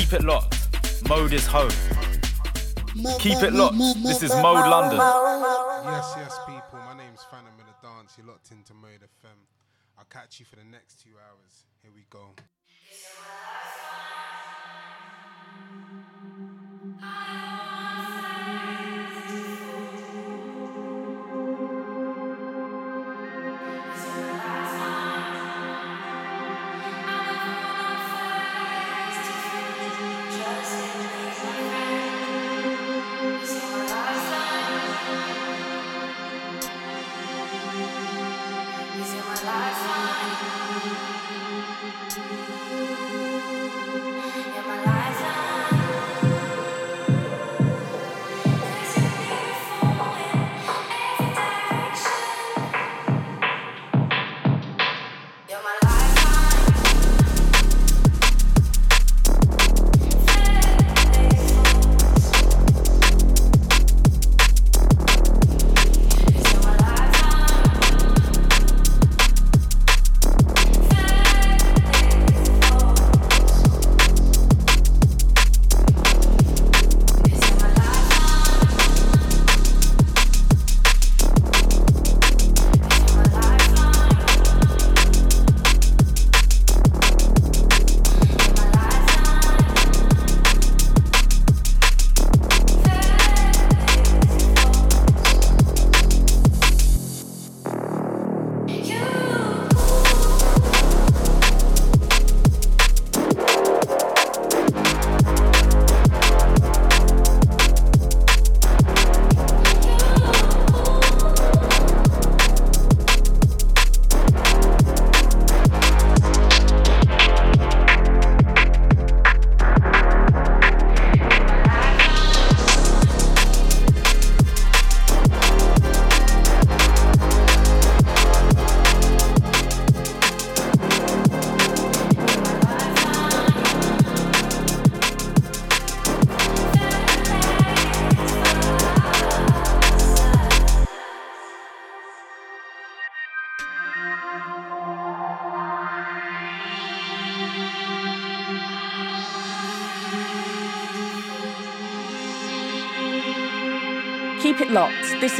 Keep it locked. Mode is home. Keep it locked. This is Mode London. Yes, yes, people. My name's Phantom in the Dance. You're locked into Mode FM. I'll catch you for the next two hours. Here we go. Keep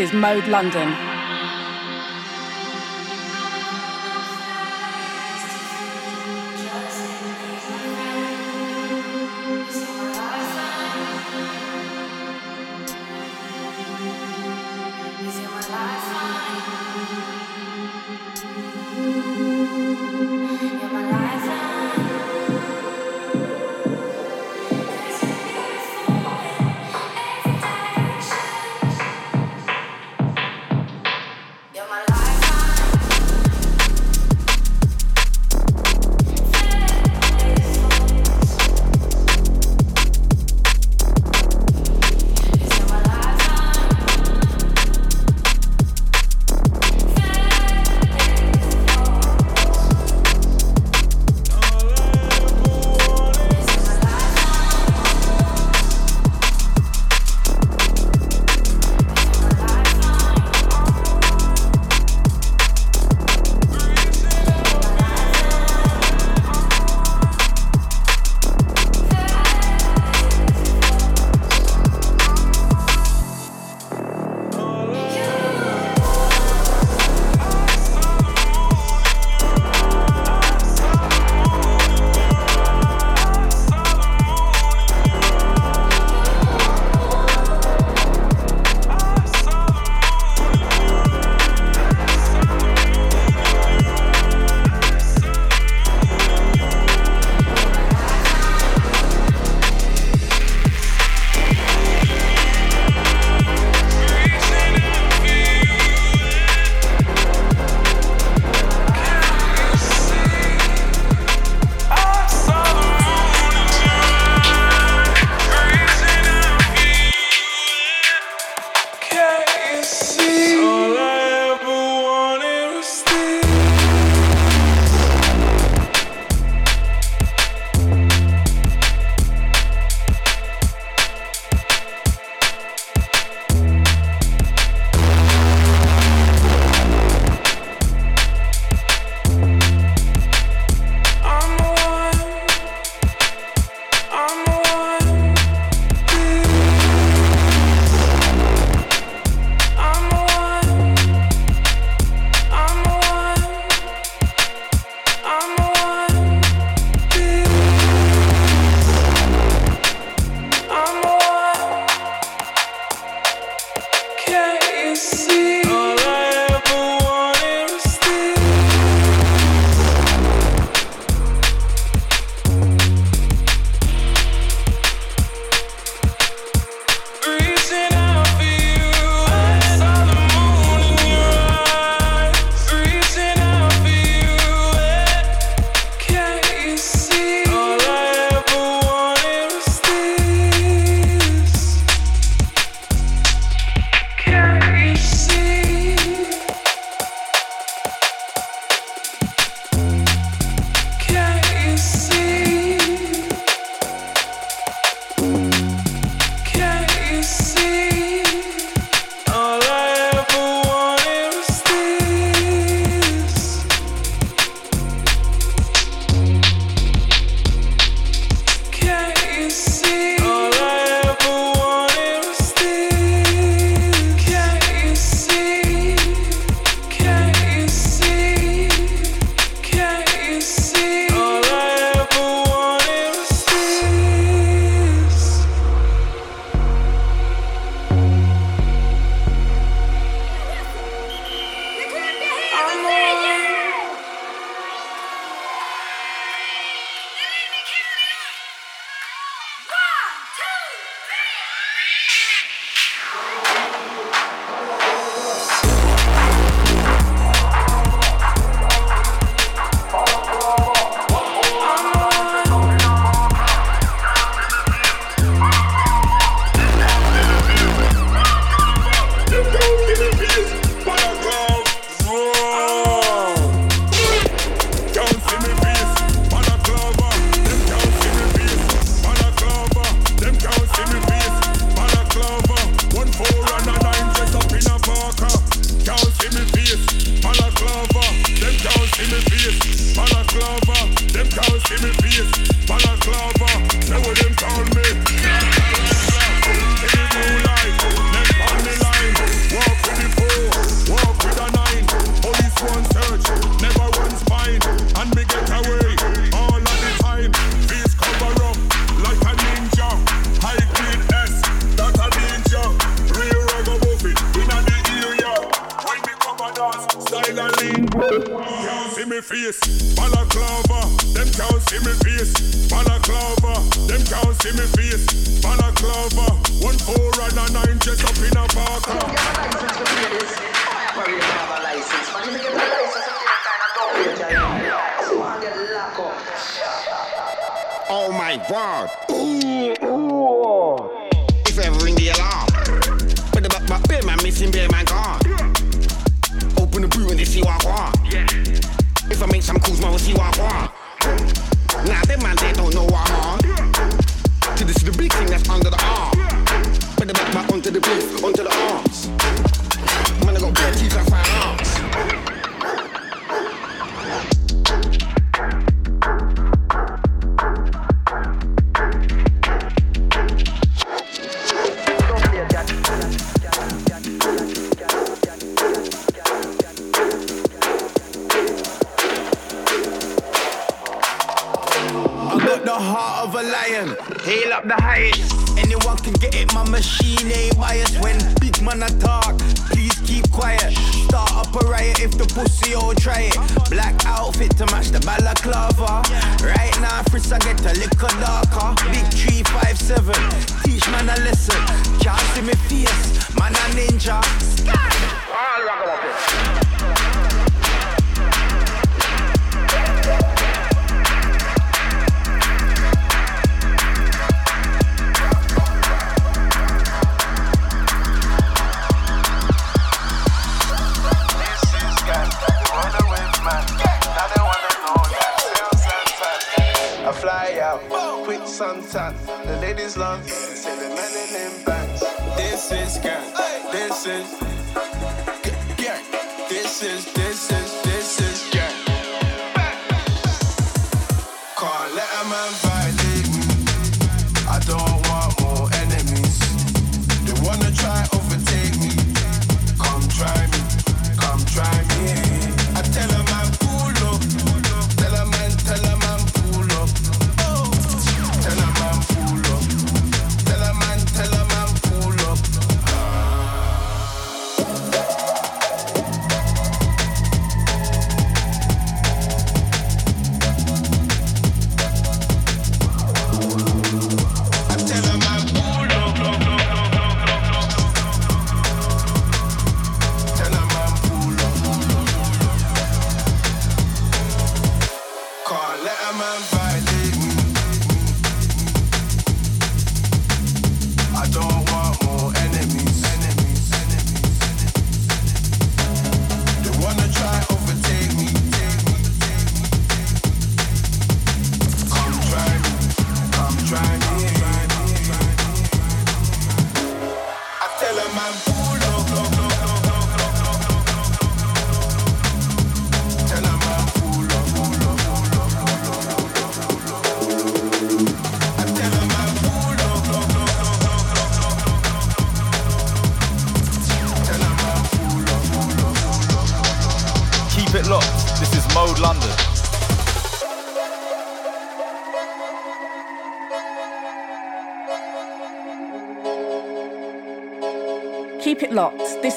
is Mode London.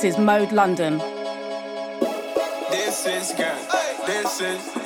This is Mode London. This is gang. This is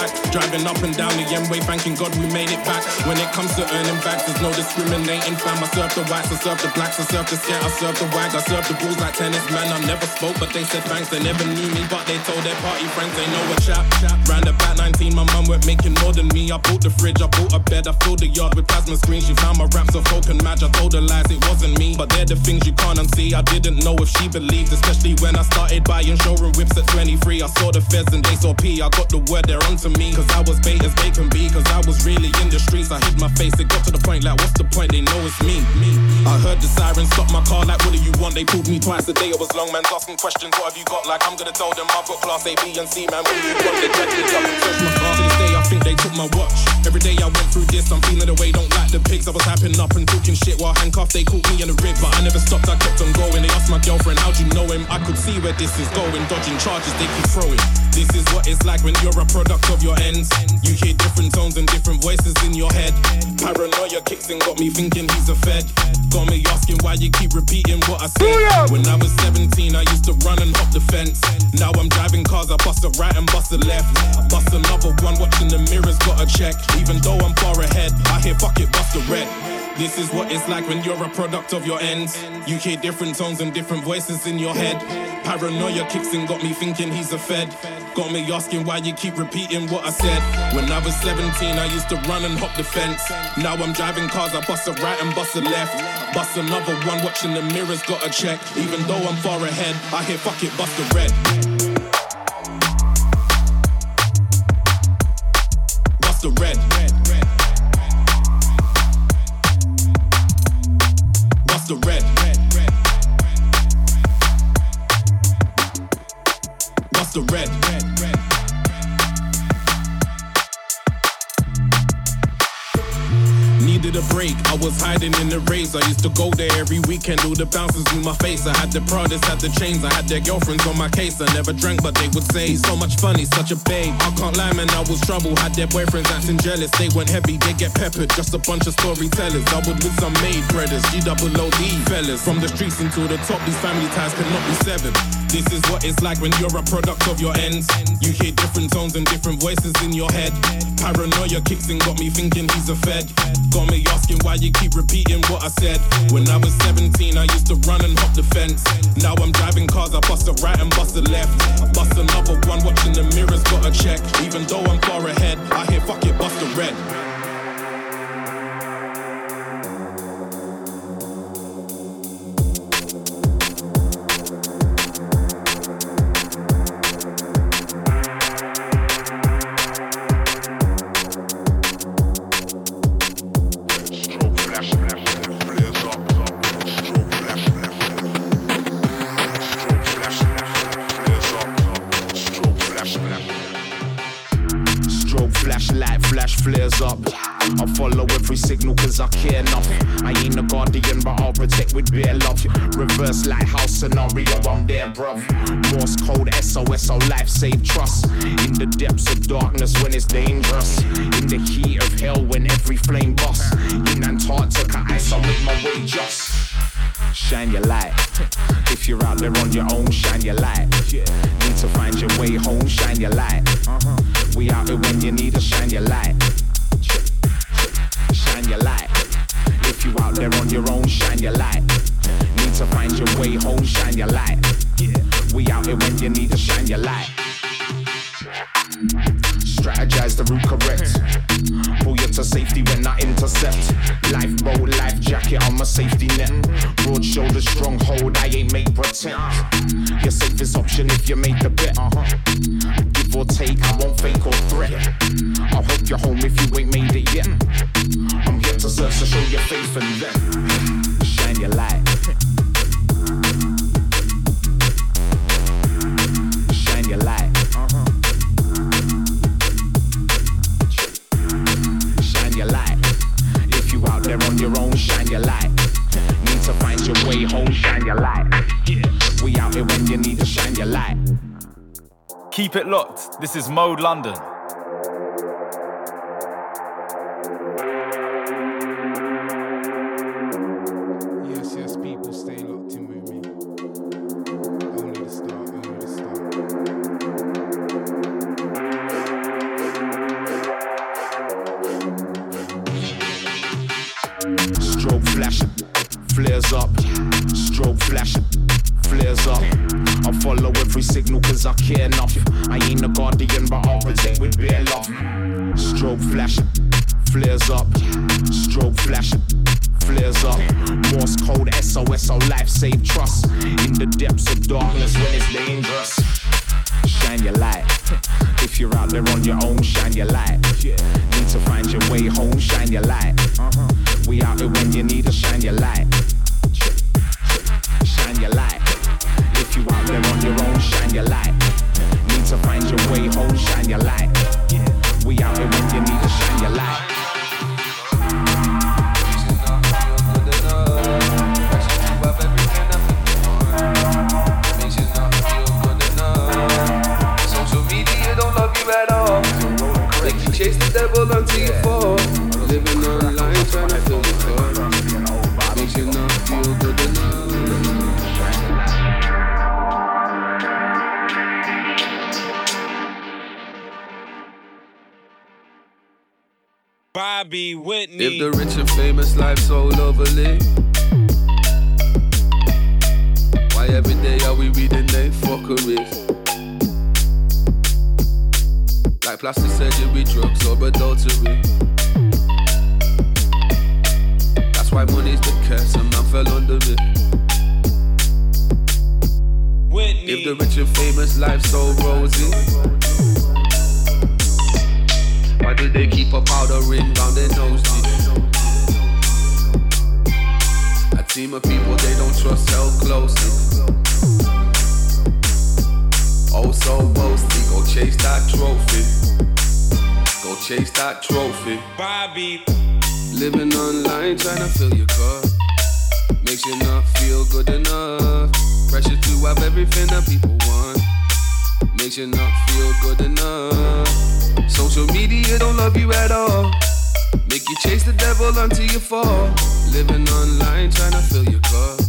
pack. Driving up and down the M-way, thanking God we made it back. When it comes to earning back, there's no discriminating. Fam, I serve the whites, I serve the blacks, I serve the scat, I serve the wag, I serve the bulls like tennis. Man, I never spoke, but they said thanks. They never knew me, but they told their party friends they know a chap. chap. Round about 19, my mum weren't making more than me. I bought the fridge, I bought a bed, I filled the yard with plasma screens. She found my raps of folk and match. I told her lies, it wasn't me. But they're the things you can't unsee. I didn't know if she believed, especially when I started buying showroom whips at 23. I saw the feds and they saw P. I got the word they're onto me. Cause I was bait as bait can be. Cause I was really in the streets. I hid my face. It got to the point like, what's the point? They know it's me. me. I heard the siren stop my car like, what do you want? They pulled me twice a day. It was long, man. Asking questions, what have you got? Like, I'm gonna tell them I've got class A, B, and C, man. What do you want? They and searched my car. To this day, I think they took my watch. Every day I went through this, I'm feeling the way, don't like the pigs. I was hyping up and talking shit while handcuffed. They caught me in the rib, but I never stopped. I kept on going. They asked my girlfriend, how'd you know him? I could see where this is going. Dodging charges, they keep throwing. This is what it's like when you're a product of your ends. You hear different tones and different voices in your head. Paranoia kicks in, got me thinking he's a fed. Got me asking why you keep repeating what I said. When I was 17, I used to run and hop the fence. Now I'm driving cars, I bust a right and bust a left. I bust another one, watching the mirrors, got a check. Even though I'm far ahead, I hear fuck it, bust a red. This is what it's like when you're a product of your ends. You hear different tones and different voices in your head. Paranoia kicks in, got me thinking he's a fed. Got me asking why you keep repeating what I said. When I was 17, I used to run and hop the fence. Now I'm driving cars, I bust a right and bust a left. Bust another one, watching the mirrors, got a check. Even though I'm far ahead, I hear fuck it, bust a red. Bust a red. A red. Bust a red. Needed a break, I was hiding in the raves. I used to go there every weekend, do the bounces in my face. I had the Pradas, had the chains, I had their girlfriends on my case. I never drank, but they would say, so much funny, such a babe. I can't lie, man, I was trouble. Had their boyfriends acting jealous, they went heavy, they get peppered. Just a bunch of storytellers. I would with some maid brothers, G double fellas. From the streets into the top, these family ties cannot be severed. This is what it's like when you're a product of your ends. You hear different tones and different voices in your head. Paranoia kicks in, got me thinking he's a fed. Got me asking why you keep repeating what I said. When I was 17, I used to run and hop the fence. Now I'm driving cars, I bust a right and bust a left. I bust another one, watching the mirrors, got a check. Even though I'm far ahead, I hear fuck it, bust a red. I follow every signal cause I care enough. I ain't a guardian, but I'll protect with bare love. Reverse lighthouse scenario, I'm there, bruv. Morse code, SOS, our oh, life save trust. In the depths of darkness when it's dangerous. In the heat of hell when every flame busts. In Antarctica, ice, I make my way just. Shine your light. If you're out there on your own, shine your light. Need to find your way home, shine your light. We out here when you need to shine your light. You out there on your own, shine your light. Need to find your way home, shine your light. We out here when you need to shine your light. Strategize the route correct. Pull you to safety when I intercept. Life Lifeboat, life jacket on my safety net. Broad shoulders, strong hold, I ain't make pretend. Your safest option if you make the bet. Uh-huh. Give or take, I won't fake or threat. I'll help you home if you ain't made it yet. I'm to show your faith in them. shine your light. Shine your light. shine your light. If you out there on your own, shine your light. Need to find your way home, shine your light. We out here when you need to shine your light. Keep it locked. This is Mode London. Chase that trophy. Go chase that trophy. Bobby. Living online, trying to fill your cup. Makes you not feel good enough. Pressure to have everything that people want. Makes you not feel good enough. Social media don't love you at all. Make you chase the devil until you fall. Living online, trying to fill your cup.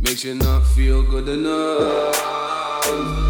Makes you not feel good enough.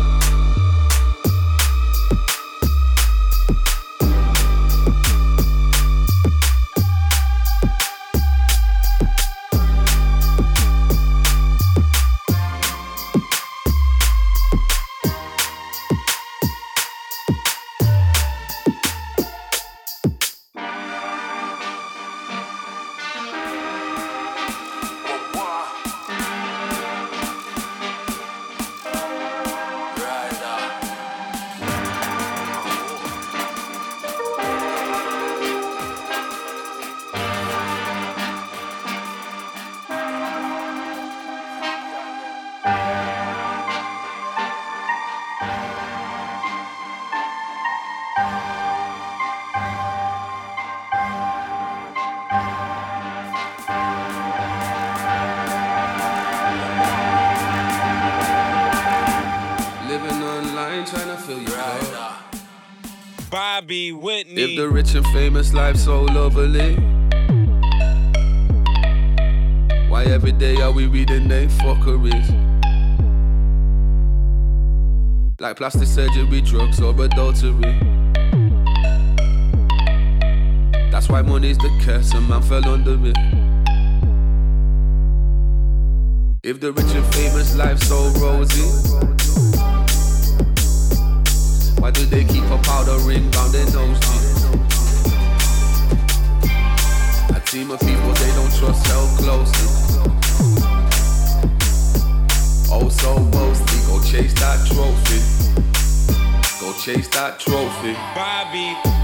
Life so lovely, why every day are we reading they fuckeries? Like plastic surgery, drugs, or adultery. That's why money's the curse and man fell under it. If the rich and famous life so rosy, why do they keep a powder ring round their nose? Team of people they don't trust held closely. Oh, so boasty, go chase that trophy. Go chase that trophy. Bobby.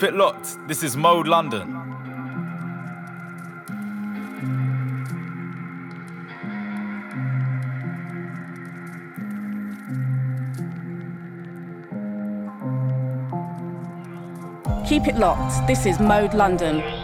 Keep it locked. This is Mode London. Keep it locked. This is Mode London.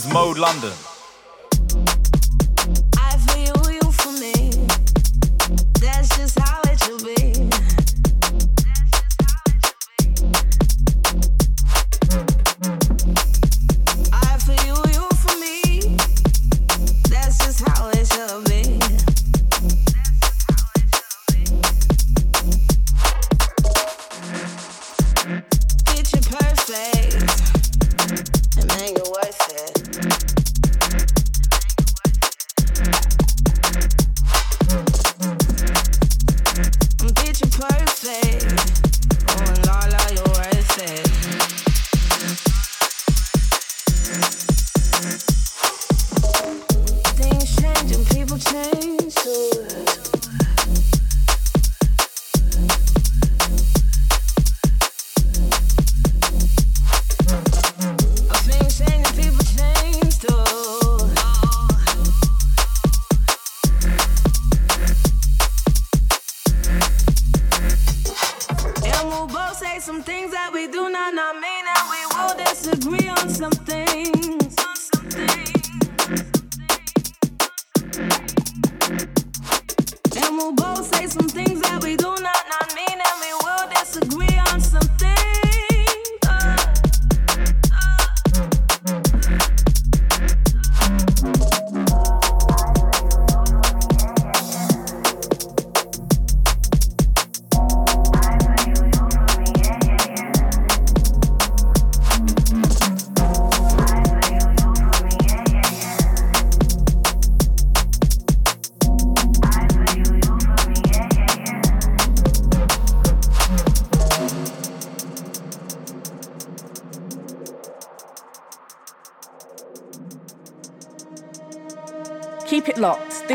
Is Mode London.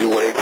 Titan, every way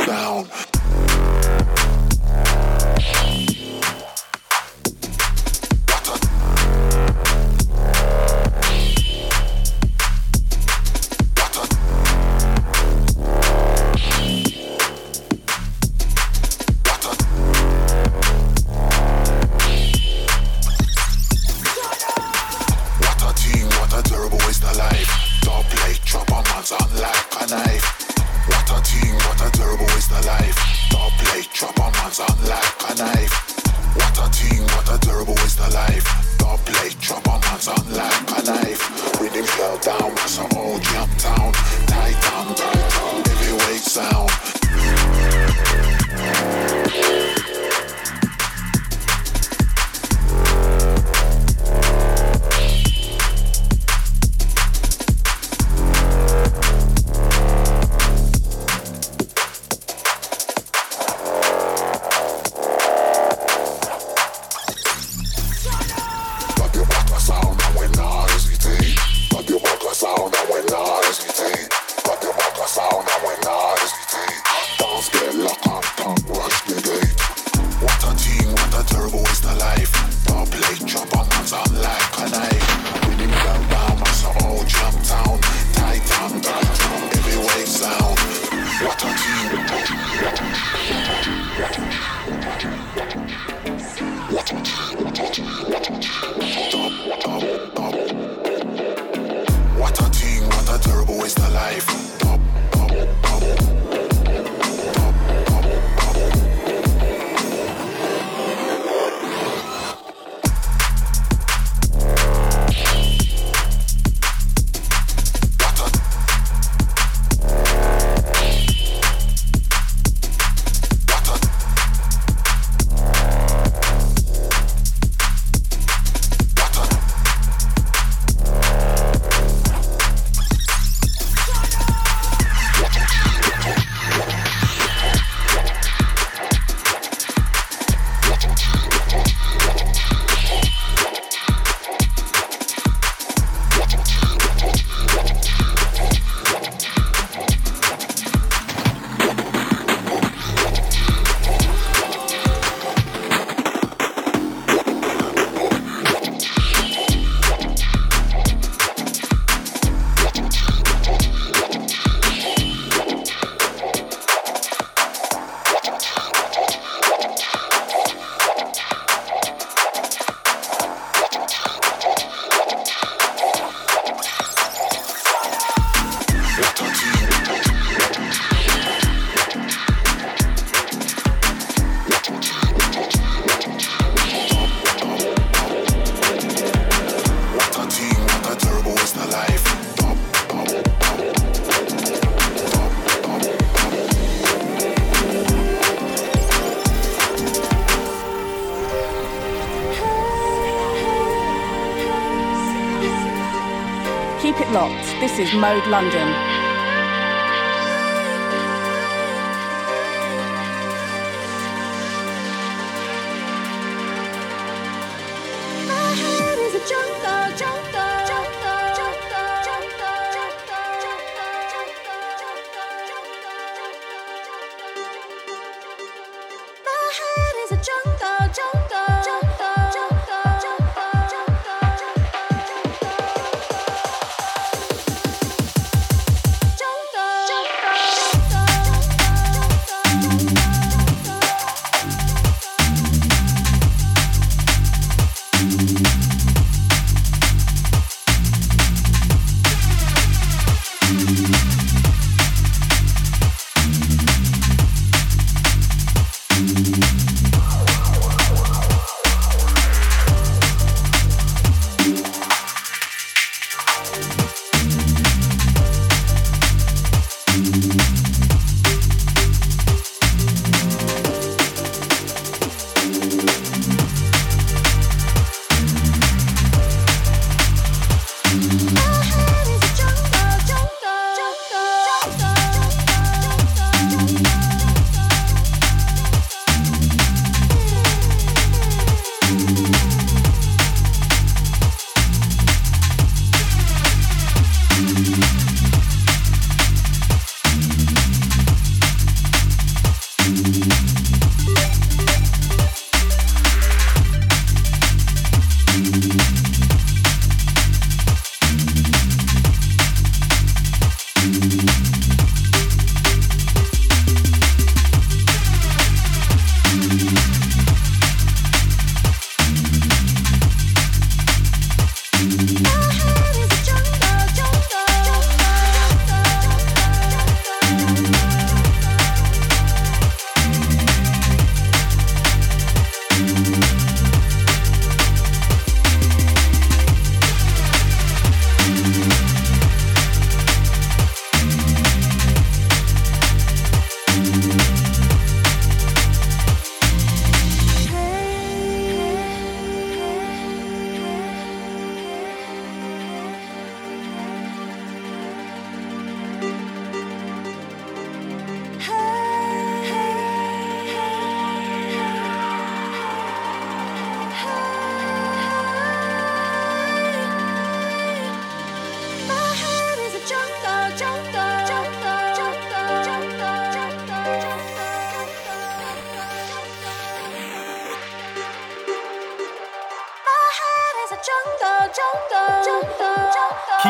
Mode London.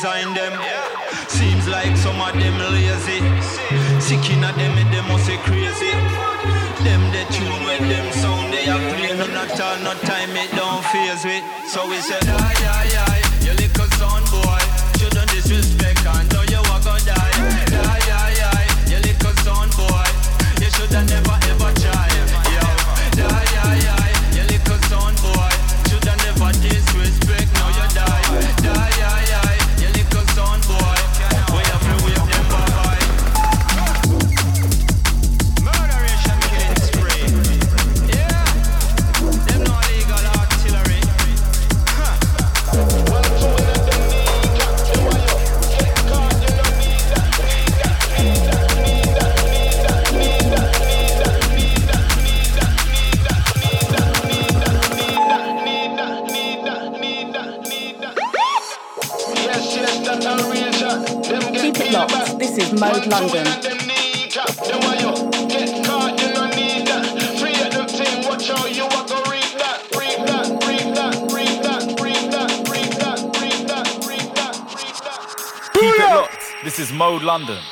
designed London.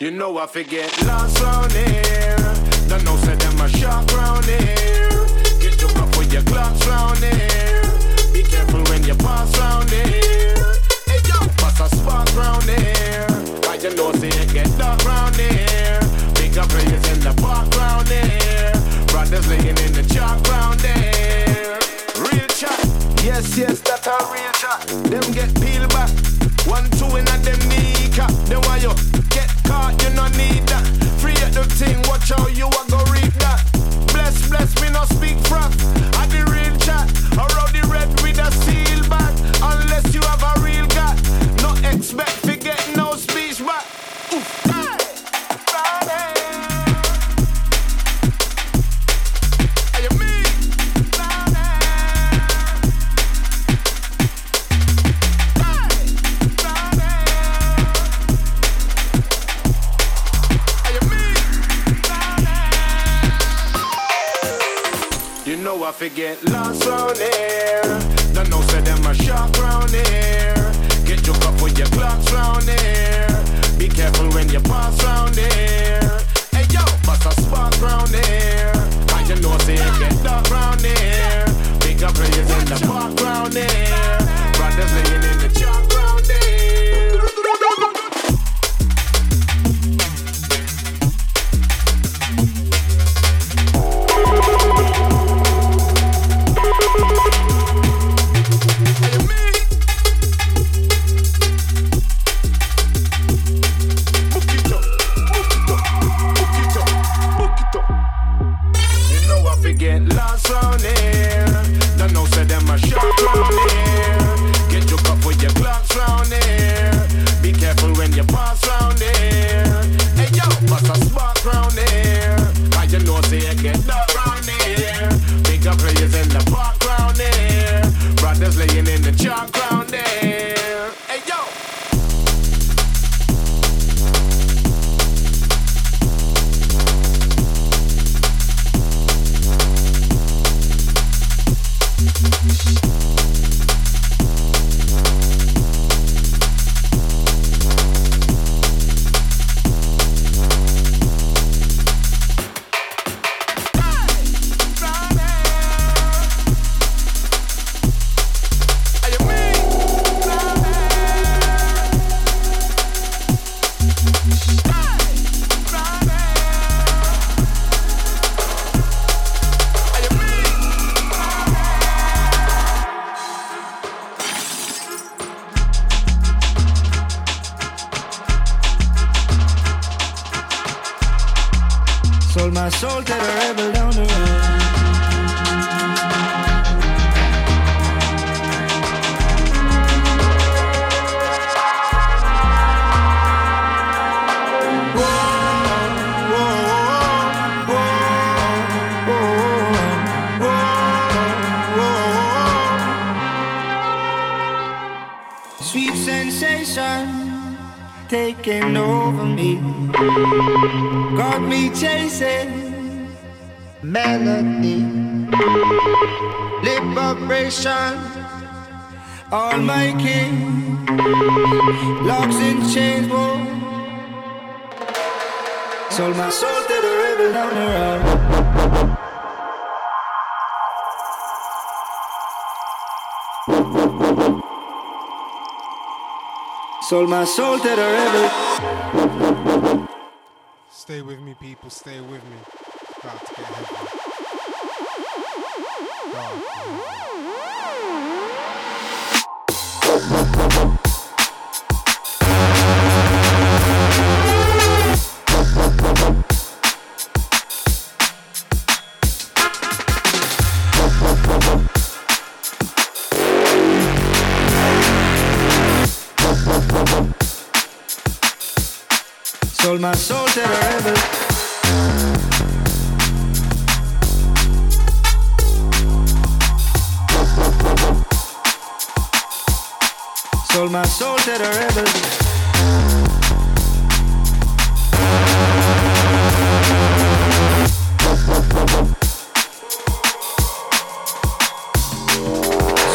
You know I forget lost round here. Don't know say them a shark round here. Get took up with your clocks round here. Be careful when you pass round here. Hey yo, pass a spark round here. Why you know say it get dark round here? Big up players in the park round here. Brothers laying in the chalk round here. Real chat. Yes, yes, that a real chat. Them get peeled back. One, two, and at them kneecap. Then why you get caught, you no need that. Free at the thing, watch how you a go reap that. Bless, bless me, no speak crap. I the real chat. get lost on air. Don't know, said them a sharp sensation taking over me. Got me chasing melody. Liberation. All my king. Locks in chains. Whoa. Sold my soul to the rebel down the road. Sold my soul to the rebel. Stay with me, people. Stay with me. About to get heavy. Oh, Dark. Sold my soul to the rebel. Sold my soul to the rebel.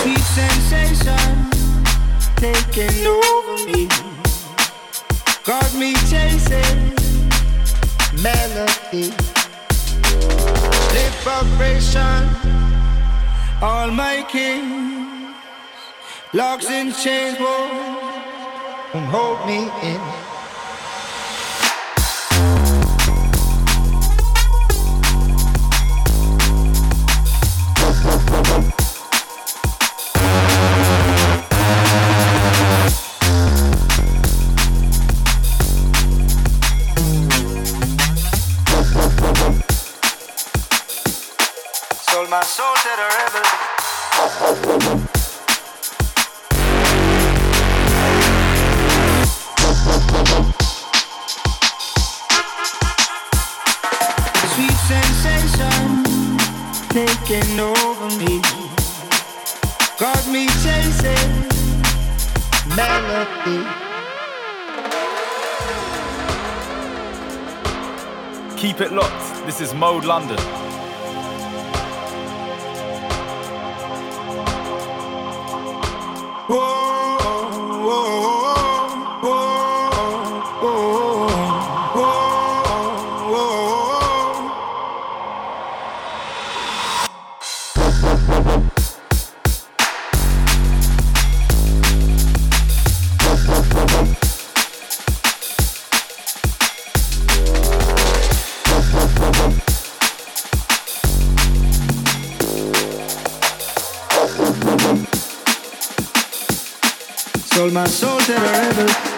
Sweet sensation taking over me. Got me chasing melody. Liberation. All my kings. Locks and chains won't hold me in. Taking over me. Got me chasing melody. Keep it locked. This is Mode London. Sold my soul to the rebel.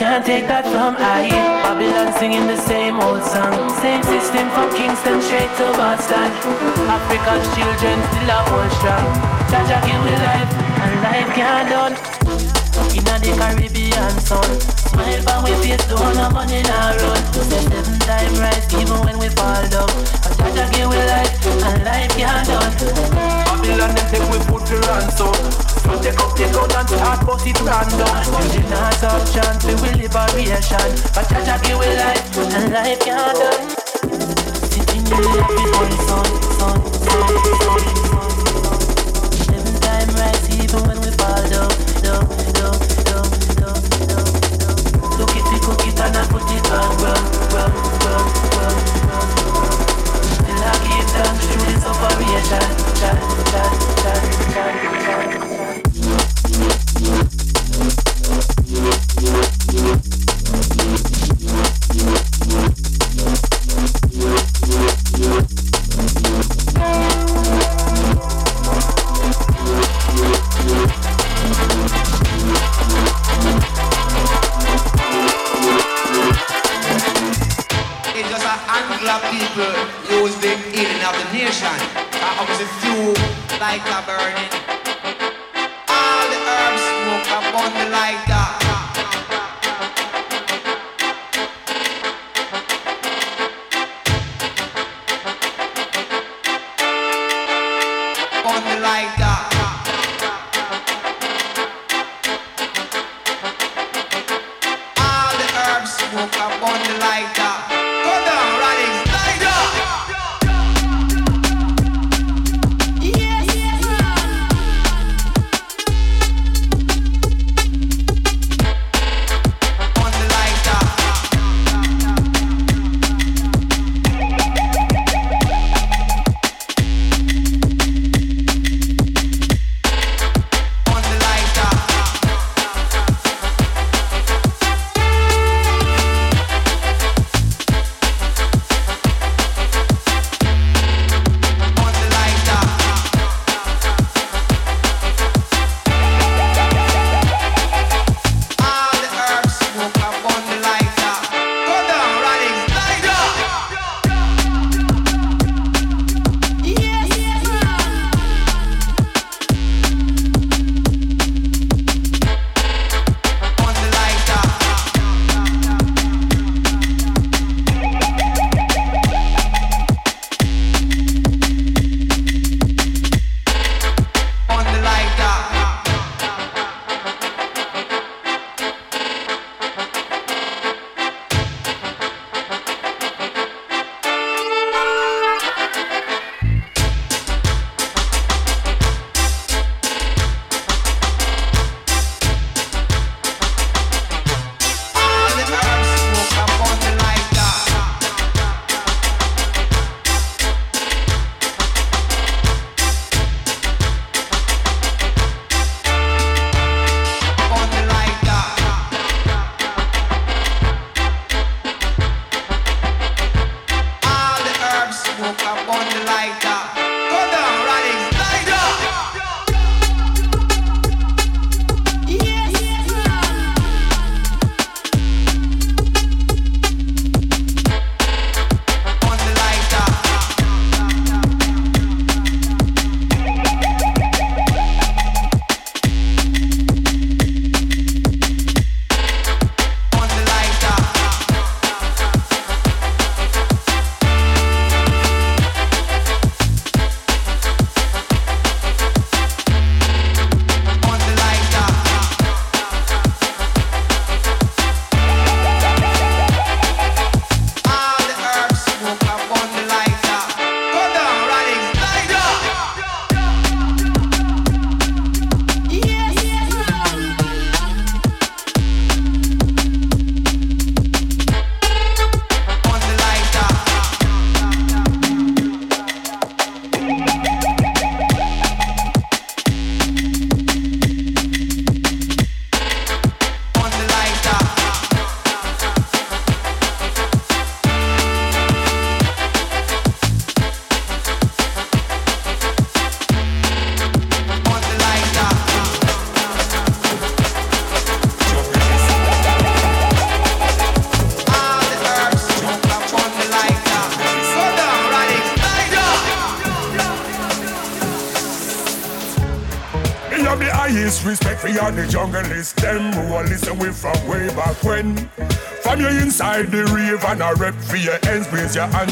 Can't take that from I. Babylon singing the same. hot but it can do Engineers have chance we will liberation But Jah Jah give we life and life can't done. Sitting in the before the sun, sun, sun, sun, sun. Seven time rise even when we fall down, down, down, down, down, down, down Look it, we cook it and I put it on ground, ground, ground, ground, ground, ground Till I give down through this operation, chan, chan, chan, chan, chan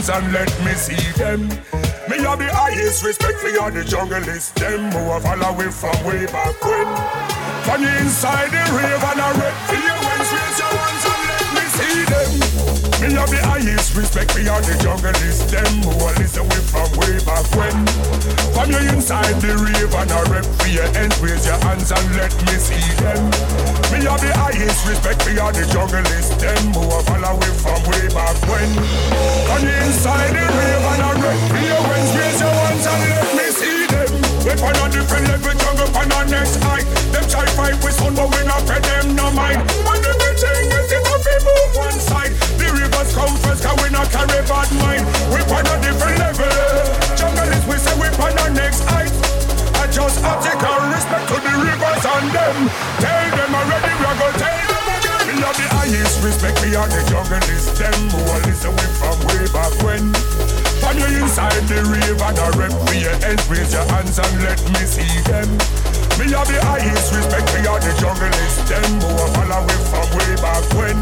and let me see them. Me have the highest respect for all the junglist. Them who are follow with from way back when. From you inside the rave and a your ends, raise your hands and let me see them. Me have the highest respect for all the junglist. Them who are listen with from way back when. From you inside the rave and a rep for your ends, raise your hands and let me see them. Me have the highest respect for all the junglist. Them inside the rave and a rep for your ends, raise your hands and let me see them. Me have the highest respect for all the junglist. Them who are follow we from way back when.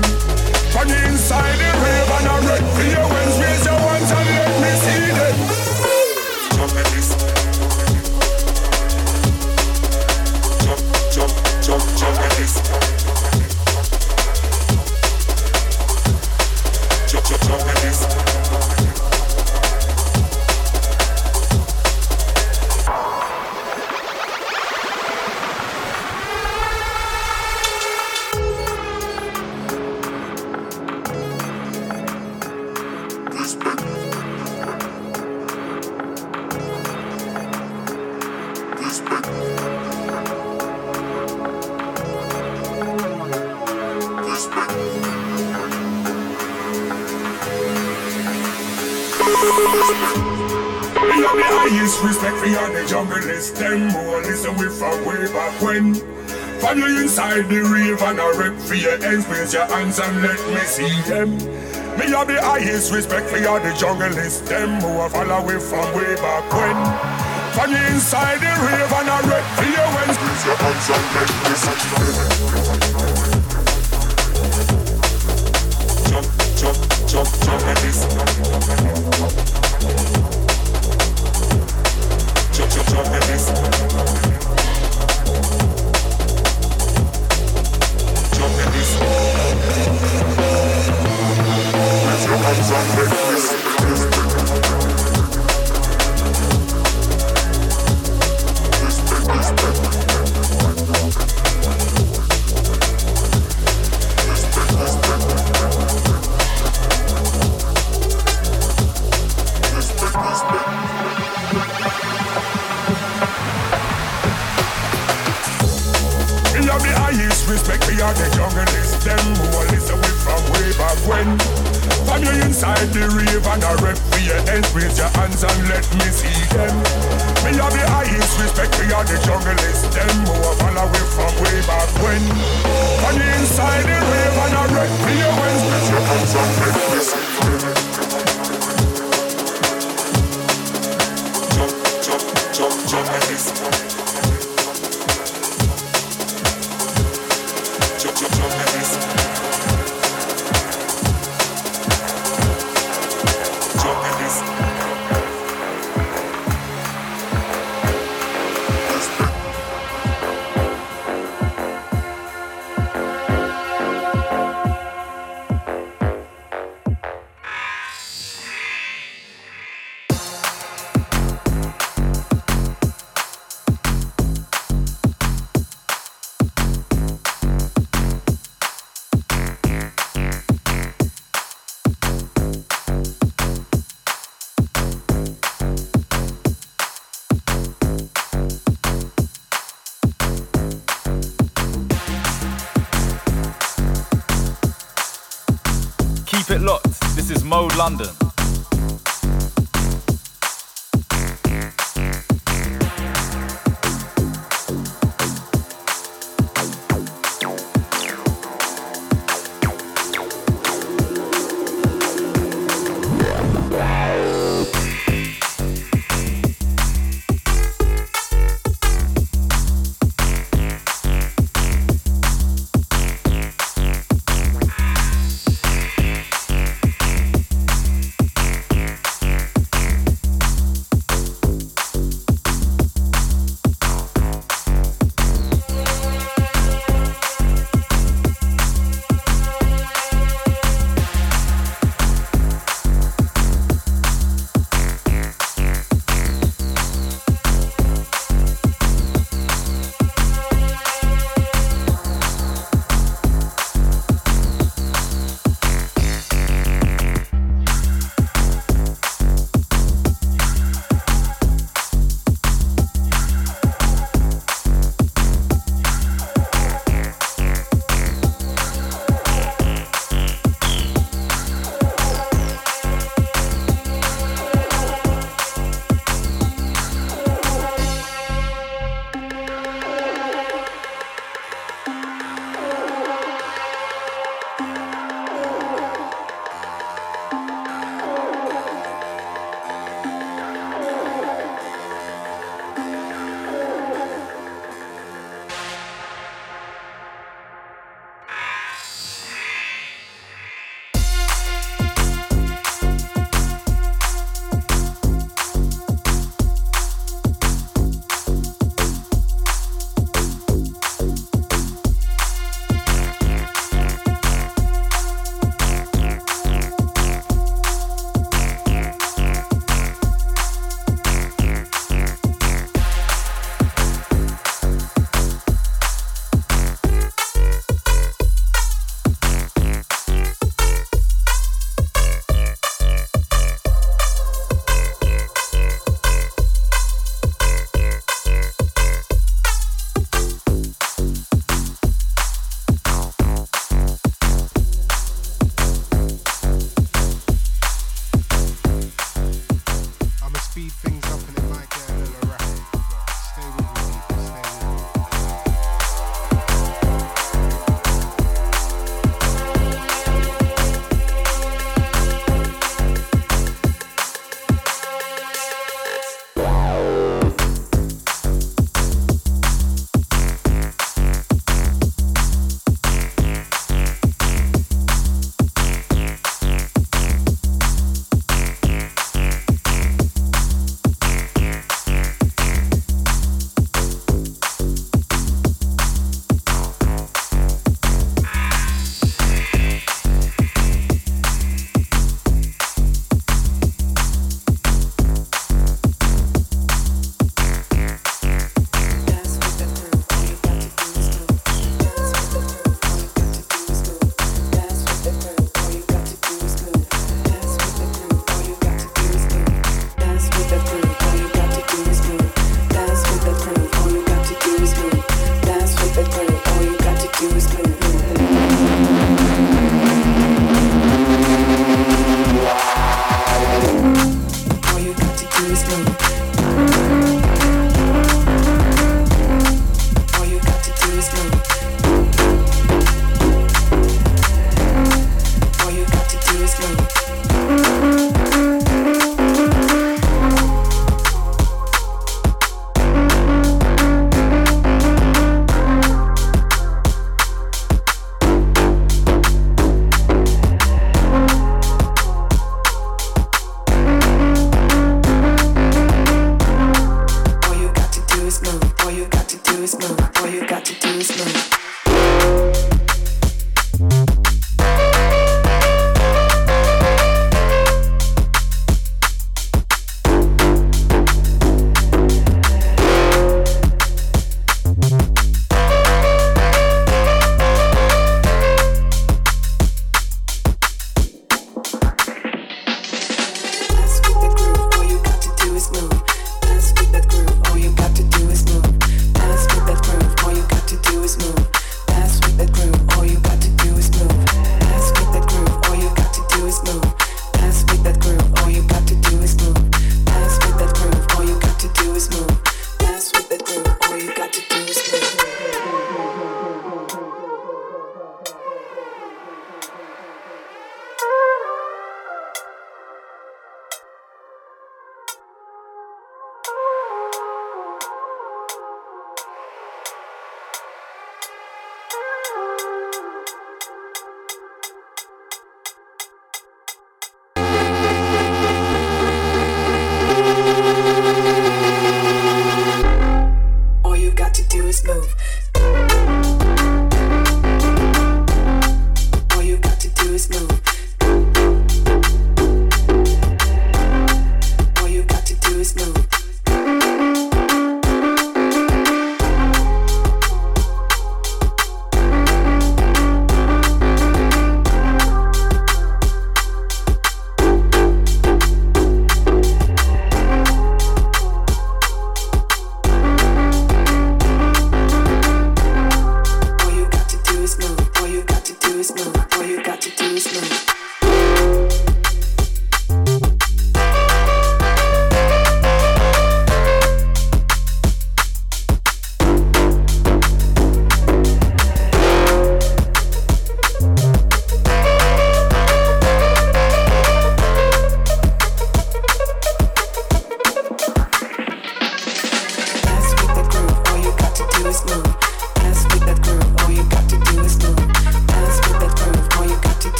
From you inside the rave and a rep for your ends, raise your hands and let me see who from way back when. From you inside the rave and a rep for your ends, raise your hands and let me see them. Me have the highest respect for all the junglist. Them who are follow we from way back when. From you inside the rave and a rep for your ends, raise your hands and let me see them. Jump, jump, jump, junglist. Jump, jump, junglist. Junglist.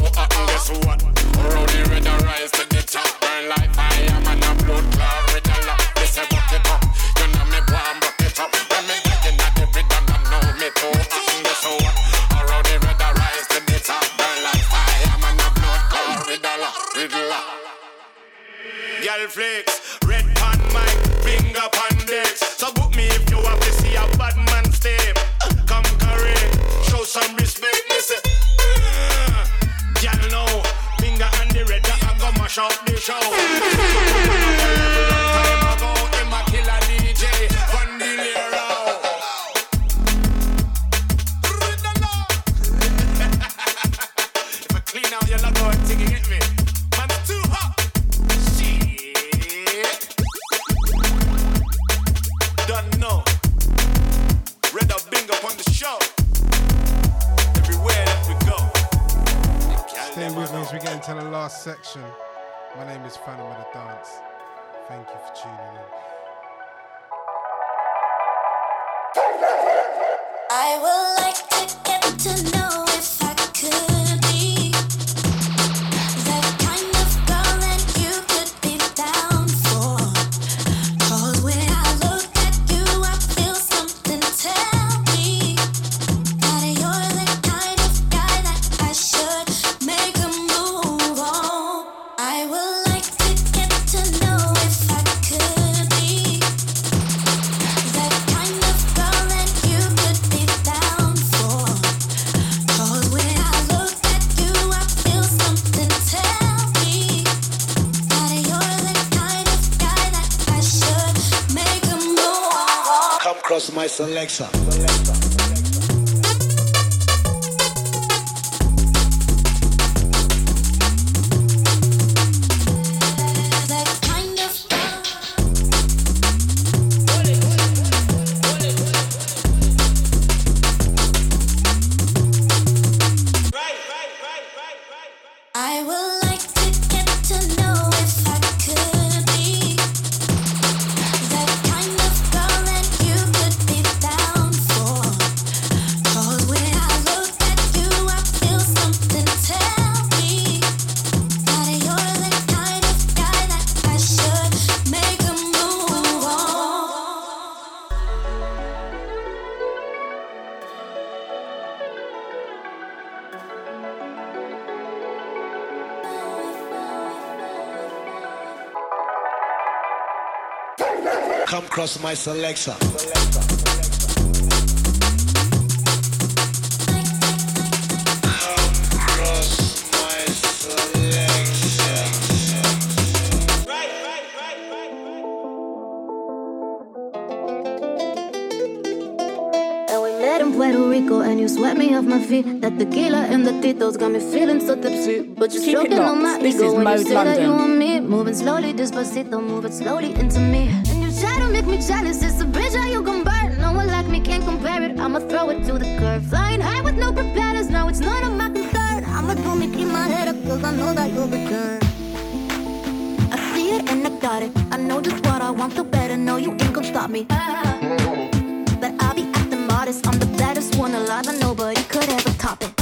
i can guess uh-uh, what? Alexa. because my selector. Puerto Rico and you swept me off my feet. That tequila and the titos got me feeling so tipsy. But you're Keep stroking on my this ego when you say London. that you want me. Moving slowly, despacito, moving slowly into me try to make me jealous. It's a bridge how you gon' burn? No one like me can compare it. I'ma throw it to the curve, Flying high with no propellers. Now it's none of my concern. I'ma do me, keep my head up, cause I know that you'll return. I see it and I got it. I know just what I want, so better know you ain't gon' stop me. But I'll be acting modest. I'm the baddest one alive, and nobody could ever top it.